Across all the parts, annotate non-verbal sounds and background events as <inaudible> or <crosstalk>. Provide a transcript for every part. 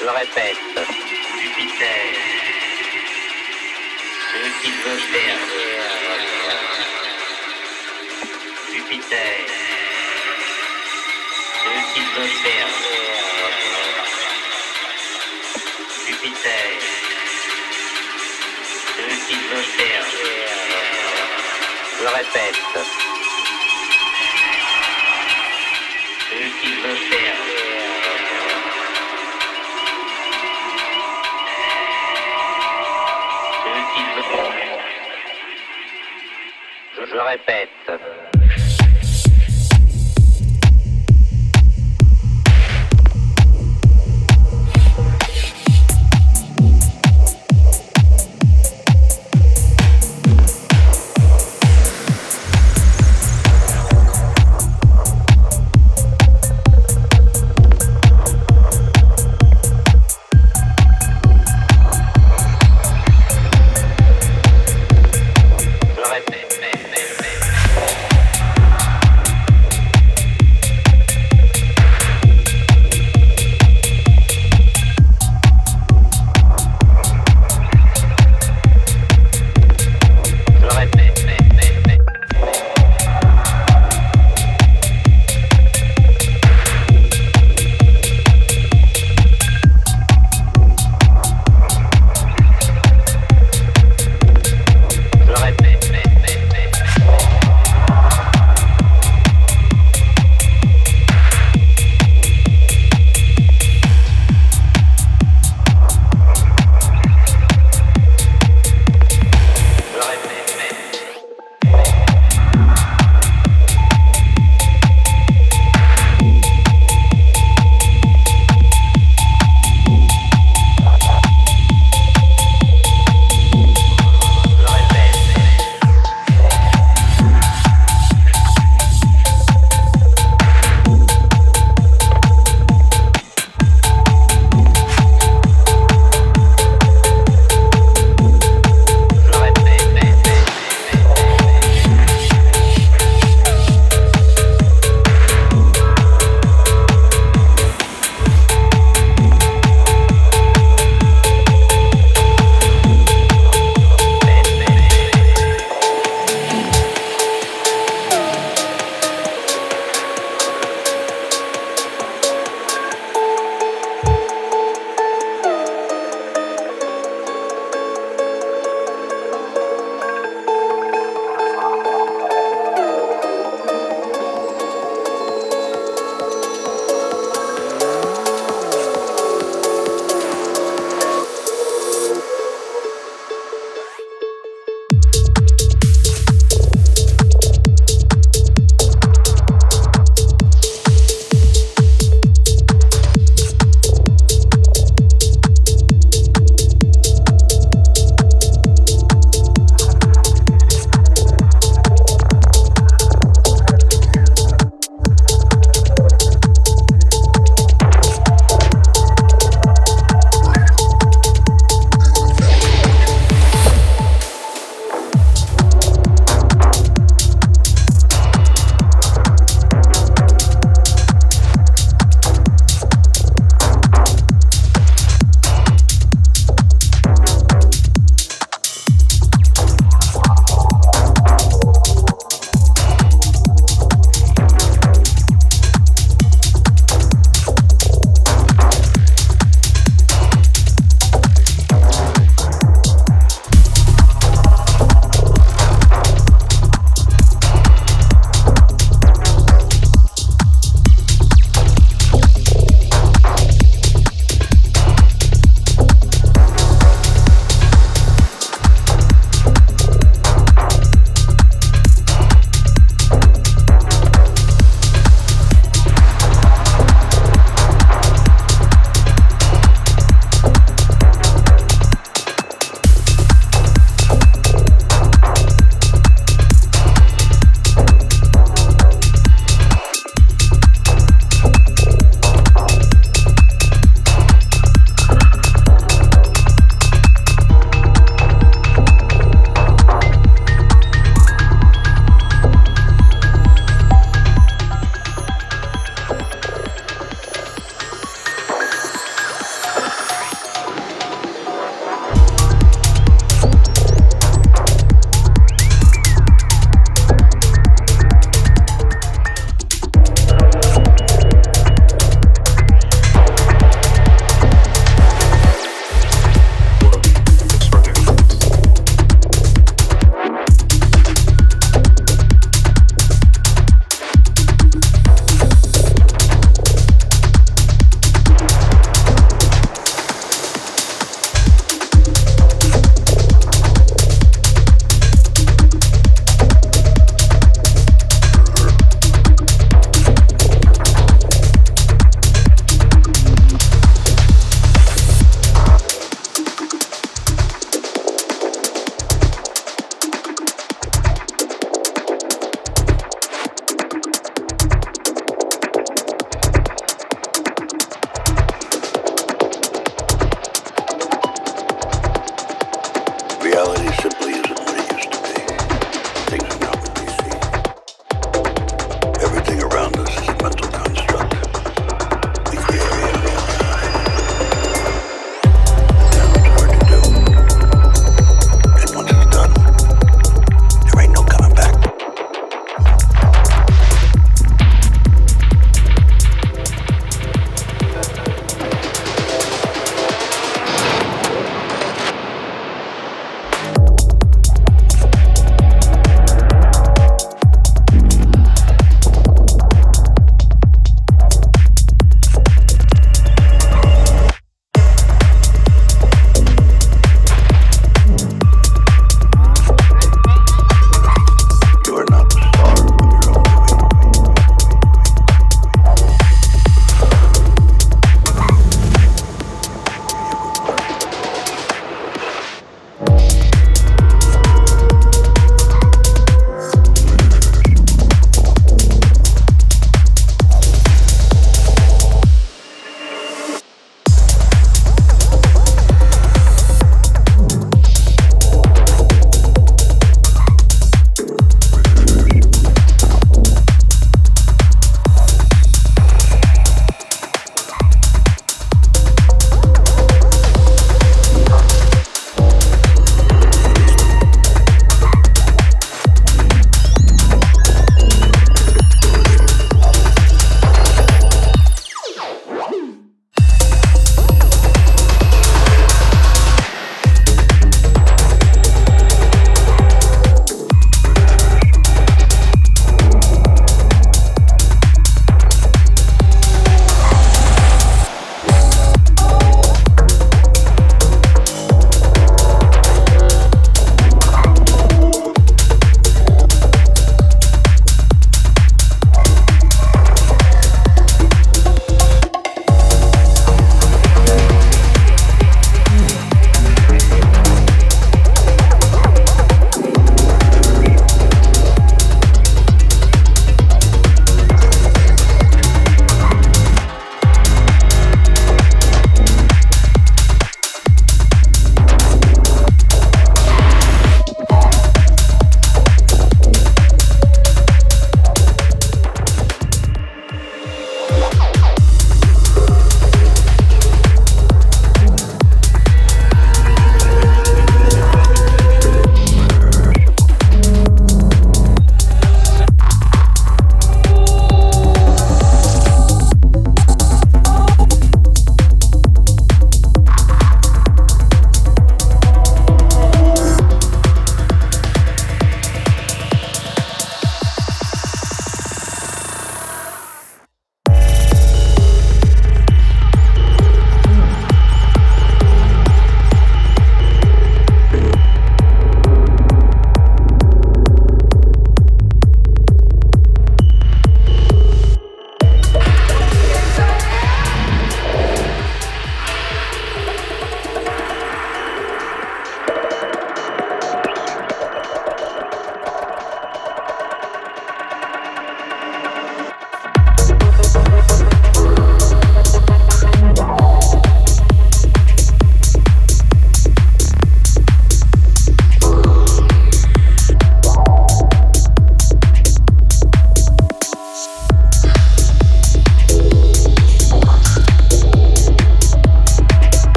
Je répète, Jupiter, celui qui veut perdre. Jupiter, celui qui veut perdre. Jupiter, celui qui veut perdre. Je répète, celui qui veut perdre. je répète.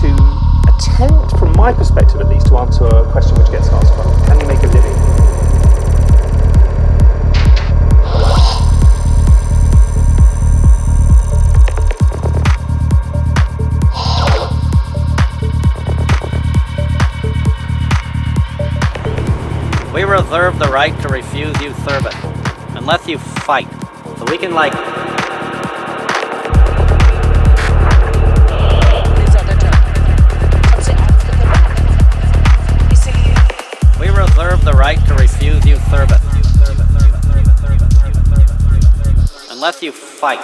To attempt, from my perspective at least, to answer a question which gets asked can you make a living? We reserve the right to refuse you service unless you fight. So we can like refuse you service. Unless you fight.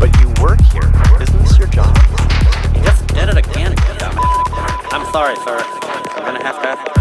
But you work here. Isn't this your job? You just did it again. I'm sorry, sir. I'm gonna have to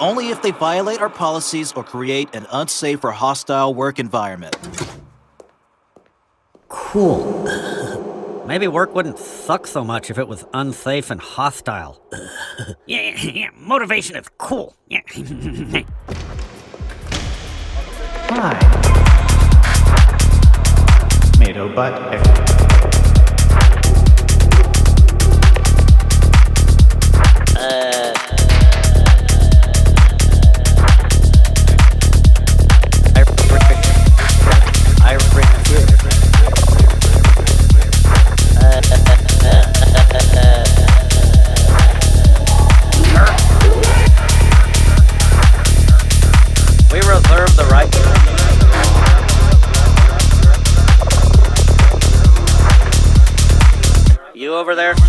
only if they violate our policies or create an unsafe or hostile work environment. Cool. <laughs> Maybe work wouldn't suck so much if it was unsafe and hostile. <laughs> Yeah, yeah, yeah. Motivation is cool. Yeah. <laughs> Hi. Tomato butt. Over there?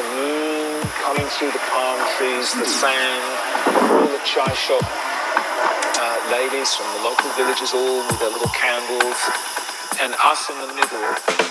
The, moon coming through the palm trees, the sand, all the chai shop uh, ladies from the local villages, all with their little candles, and us in the middle.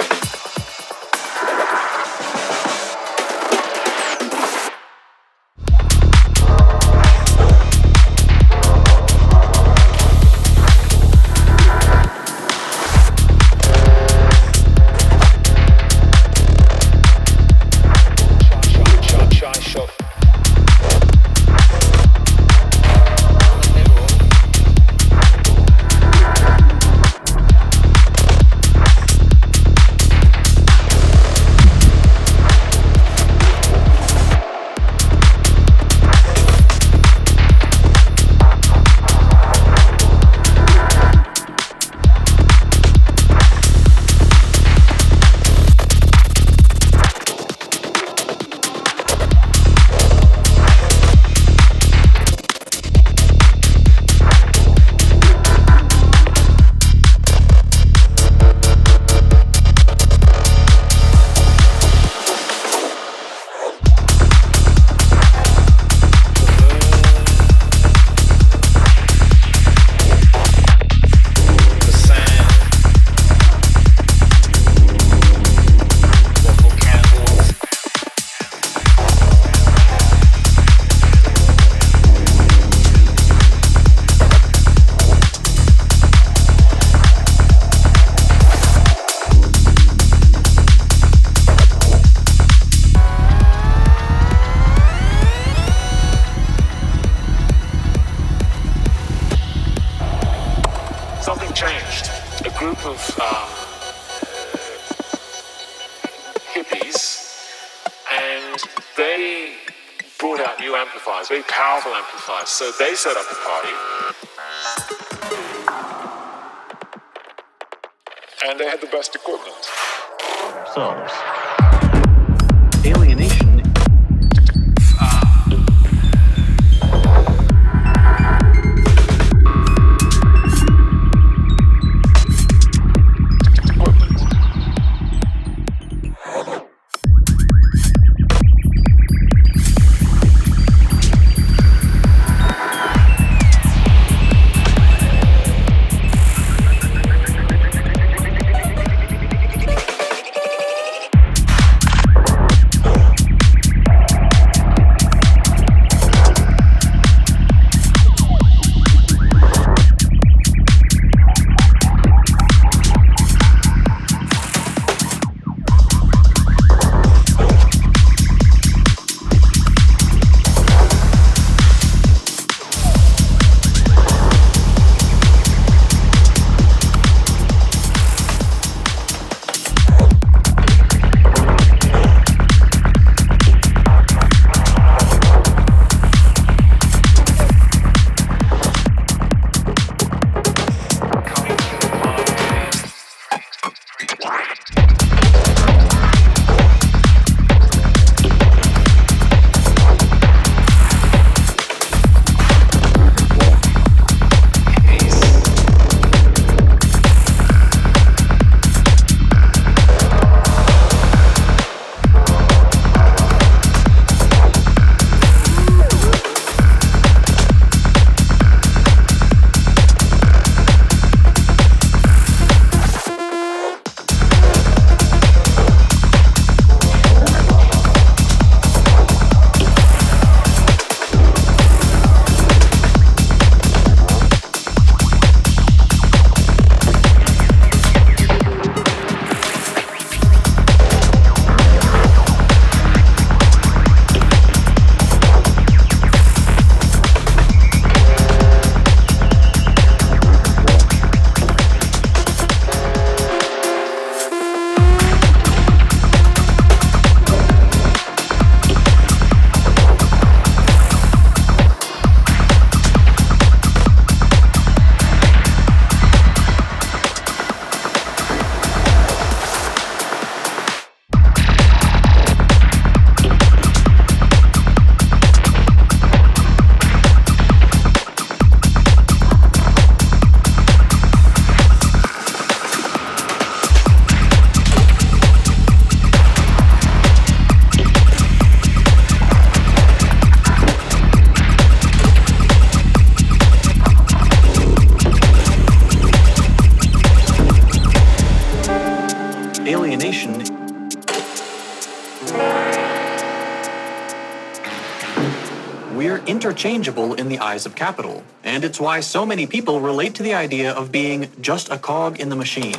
Interchangeable in the eyes of capital, and it's why so many people relate to the idea of being just a cog in the machine.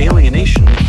Alienation. Alienation.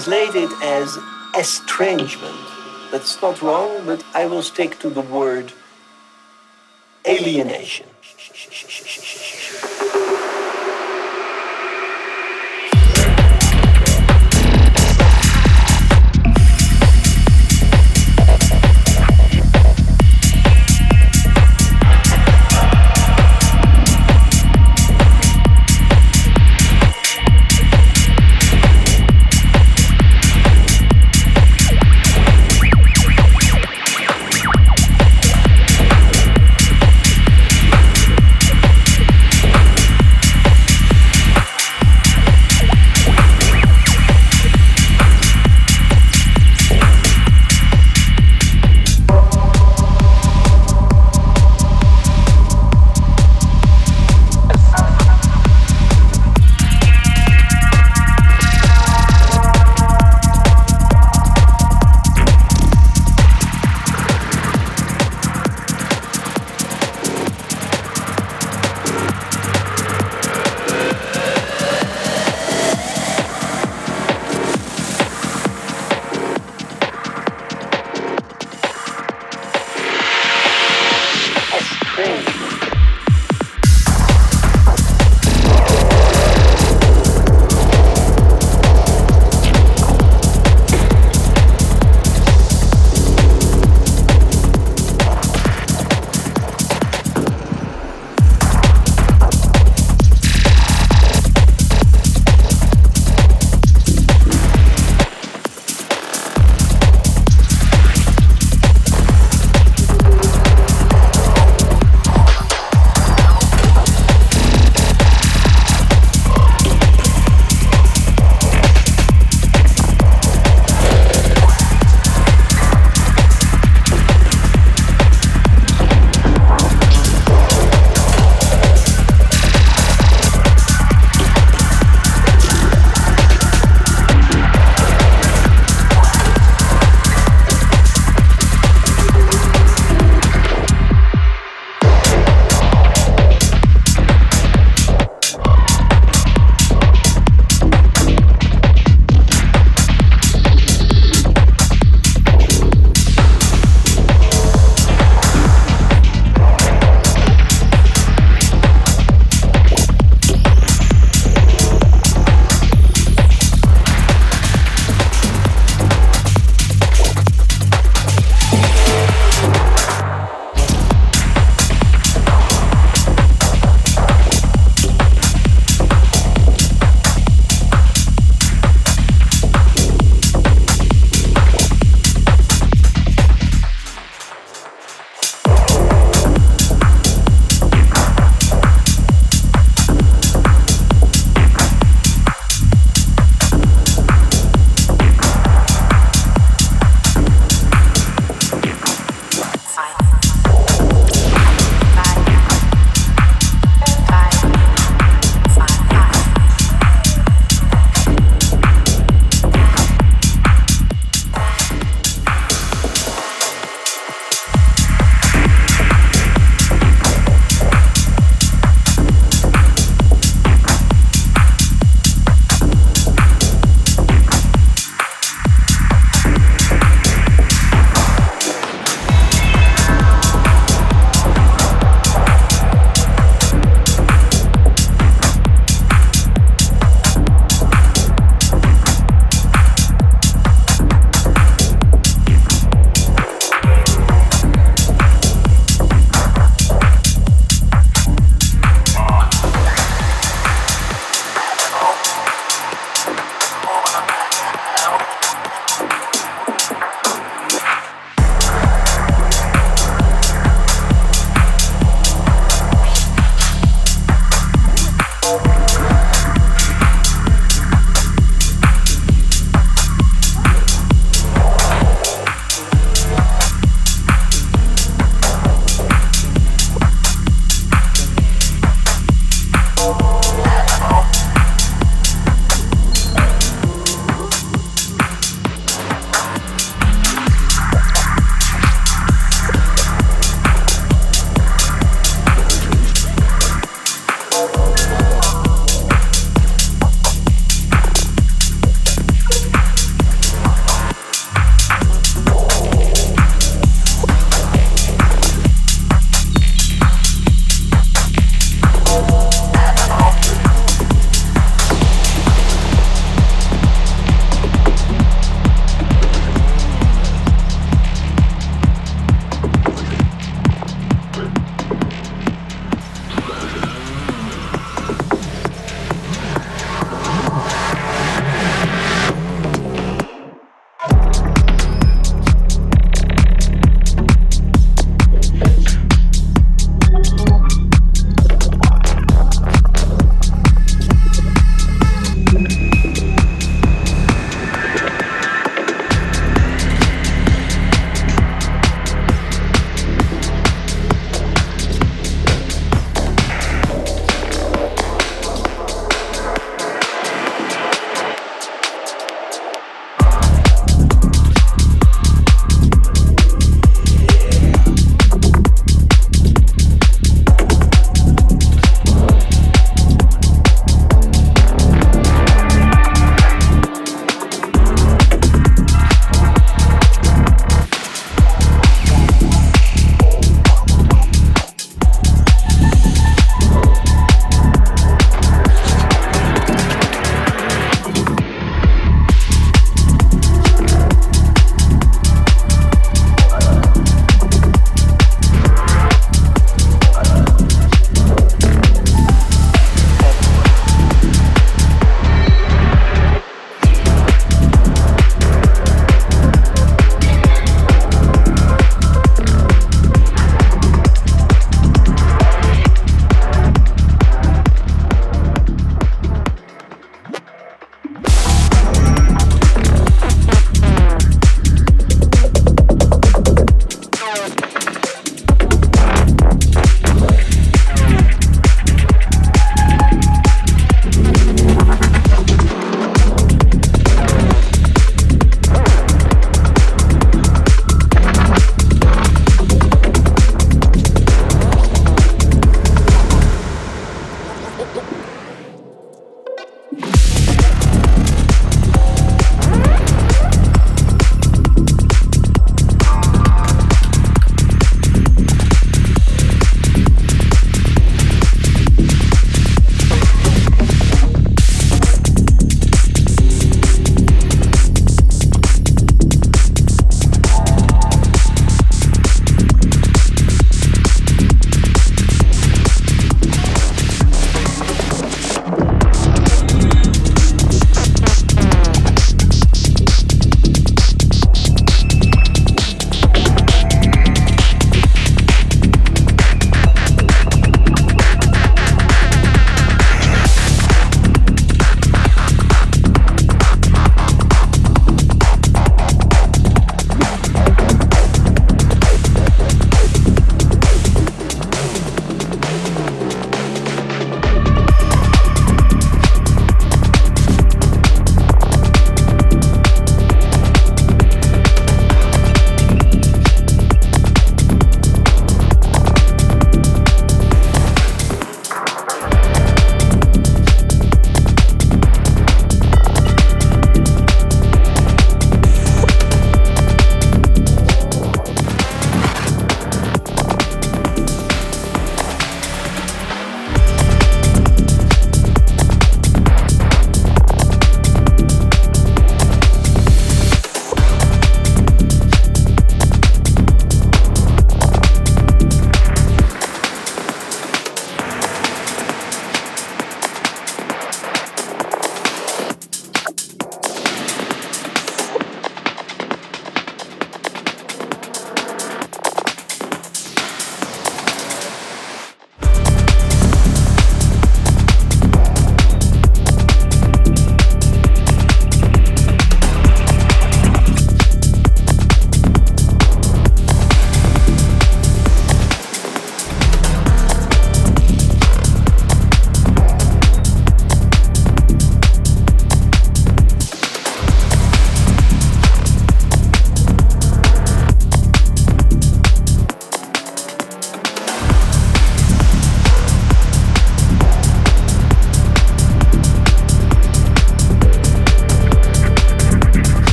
Translated as estrangement. That's not wrong, but I will stick to the word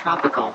tropical.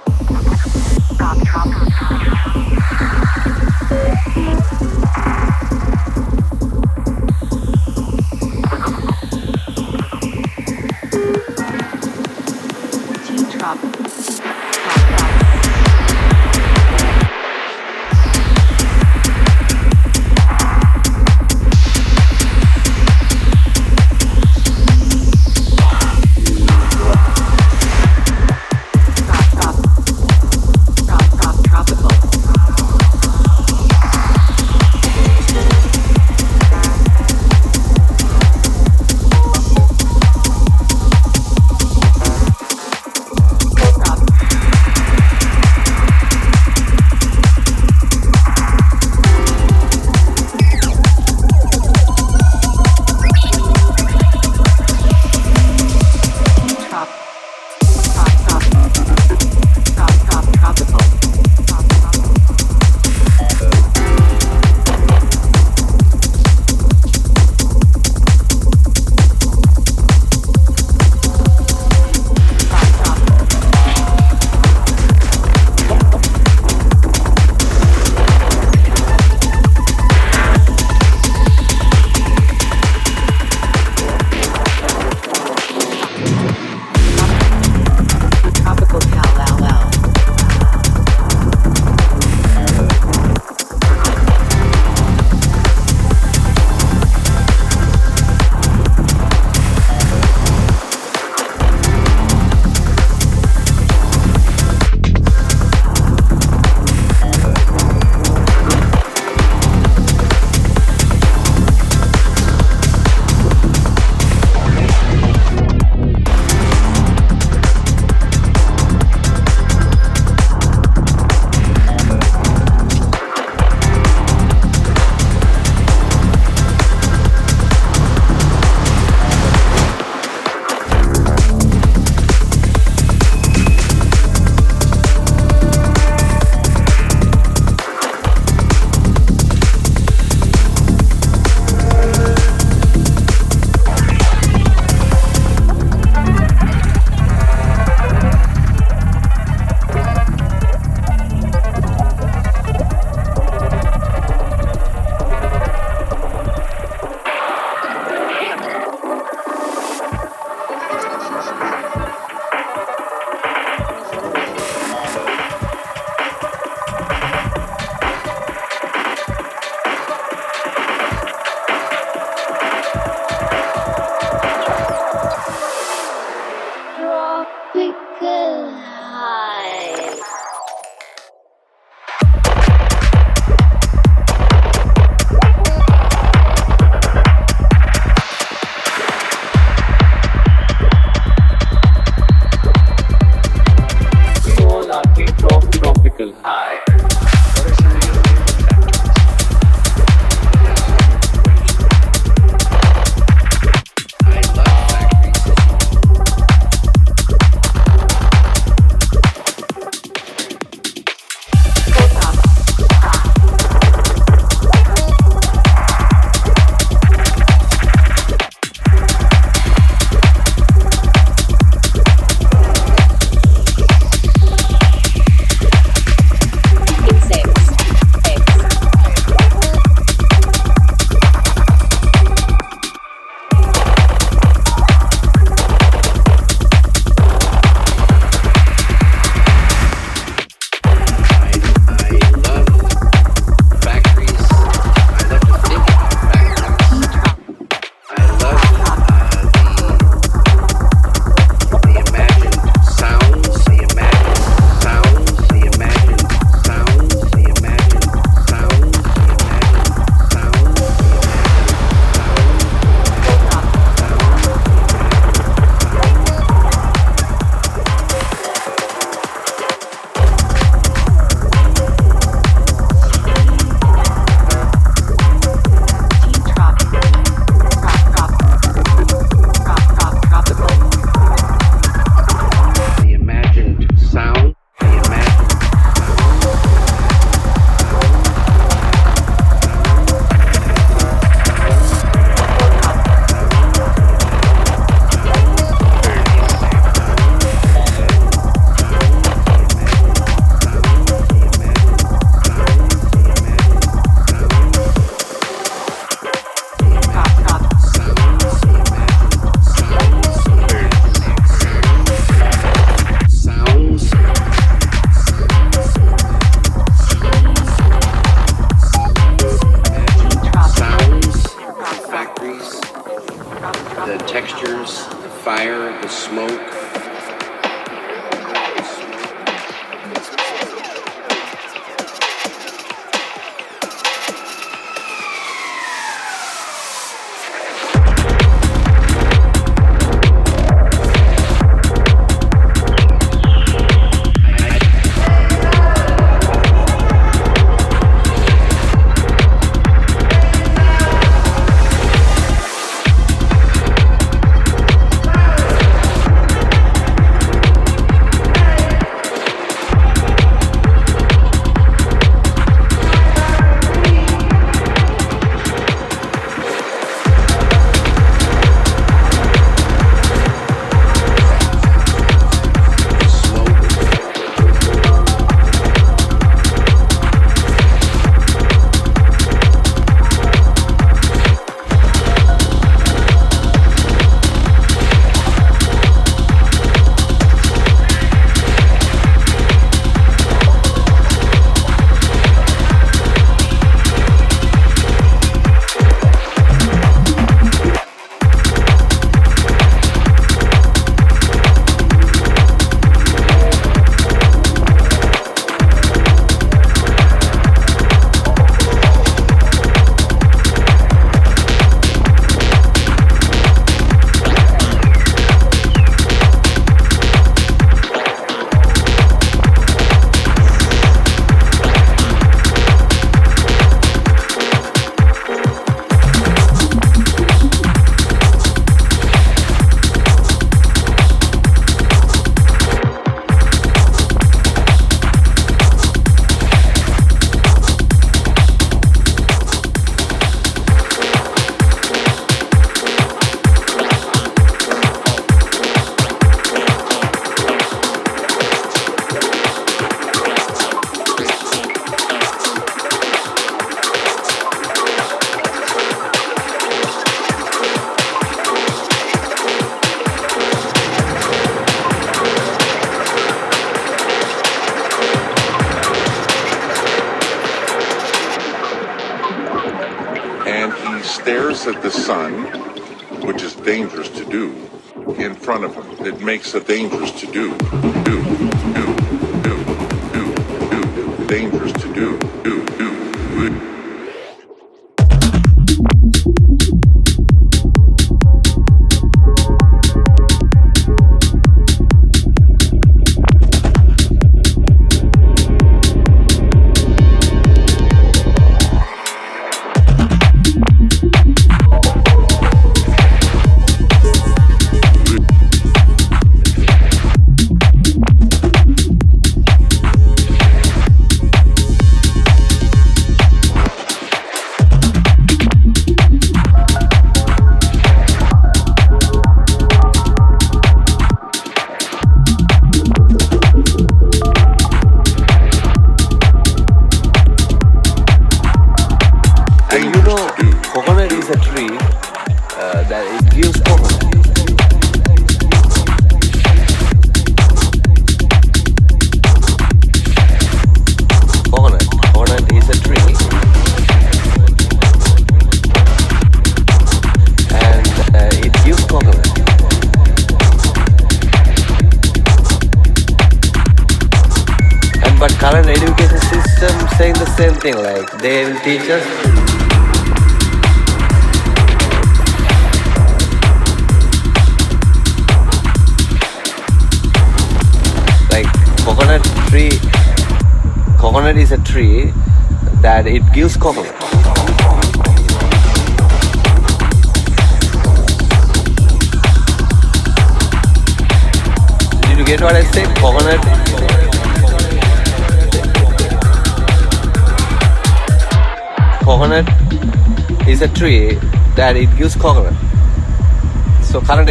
The thing.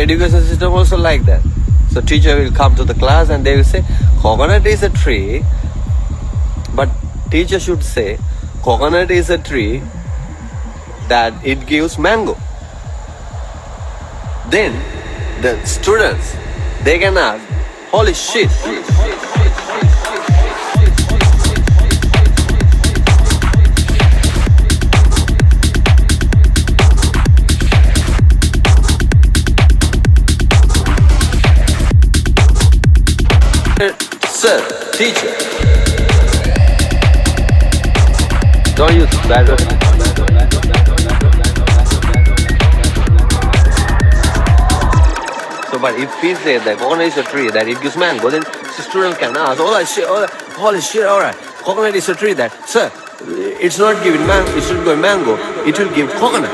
education system also like that. So teacher will come to the class and they will say, coconut is a tree. But teacher should say, coconut is a tree that it gives mango. Then the students, they can ask, holy shit. Teacher. Don't use words. So, but if he said that coconut is a tree that it gives mango, then the student can ask, all oh shit, oh, holy shit, alright, coconut is a tree that, sir, it's not giving mango, it's not going mango, it will give coconut.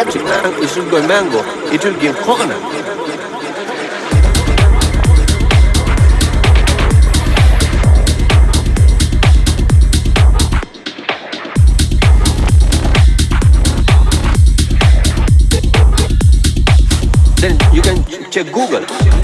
It not going mango, it will give coconut. Check Google.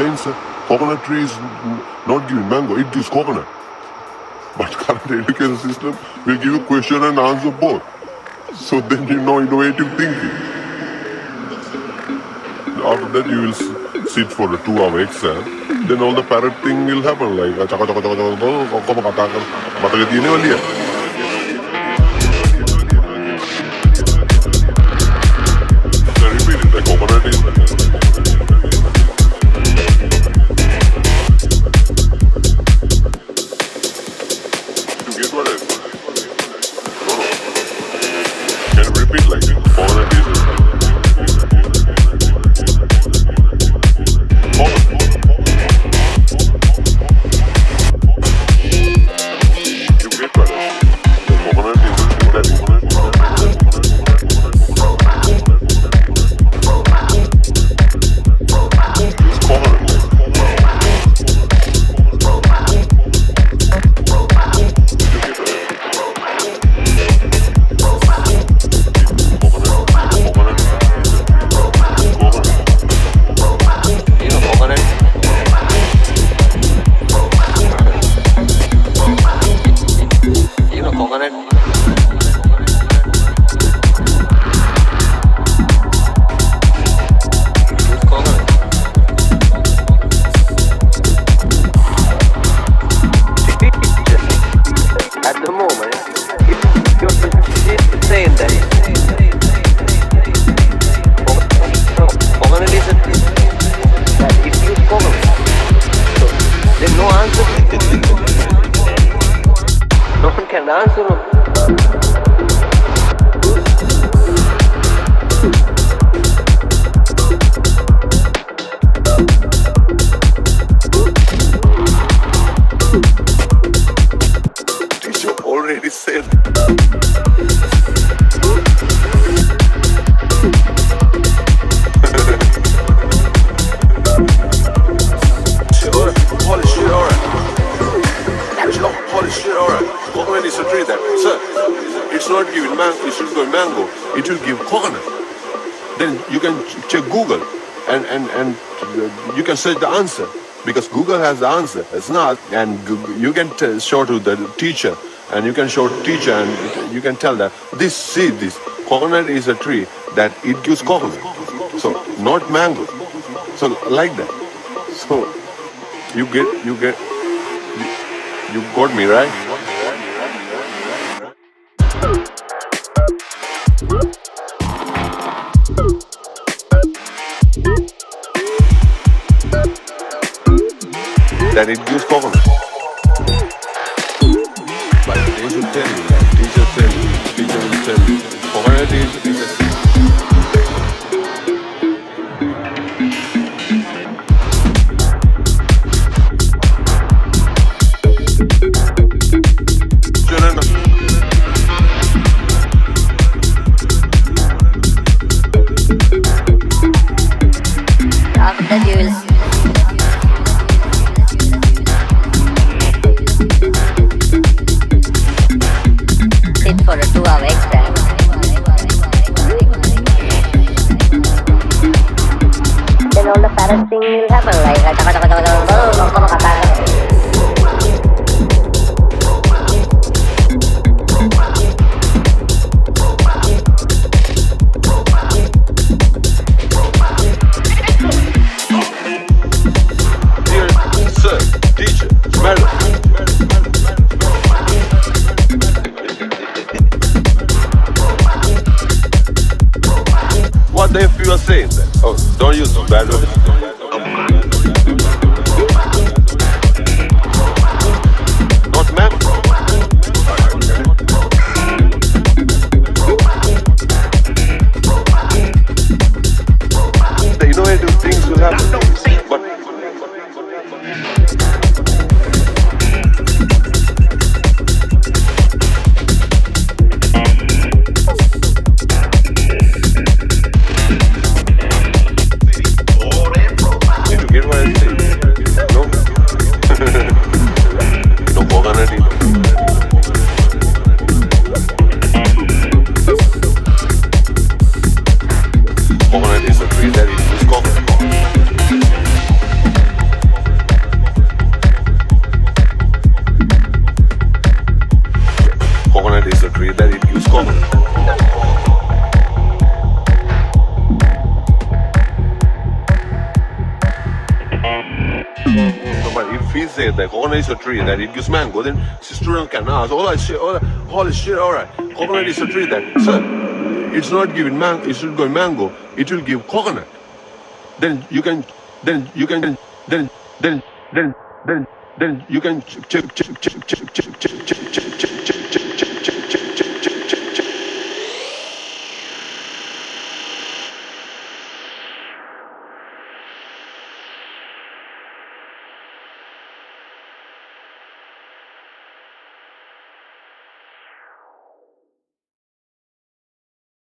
Saying, sir? Coconut tree is not giving mango, it gives coconut. But current education system will give you question and answer both. So then you know innovative thinking. After that you will sit for a two-hour exam. Then all the parrot thing will happen like mango, it will give coconut. Then you can ch- check Google and, and, and uh, you can search the answer because Google has the answer. It's not. And you can show to the teacher and you can show teacher and you can tell that this, see this, coconut is a tree that it gives coconut. So not mango. So like that. So you get, you get, you, you got me right? That it gives tree that, sir, it's not giving mango, it's not going mango, it will give coconut. Then you can, then you can, then, then, then, then, then you can check, check, check, check.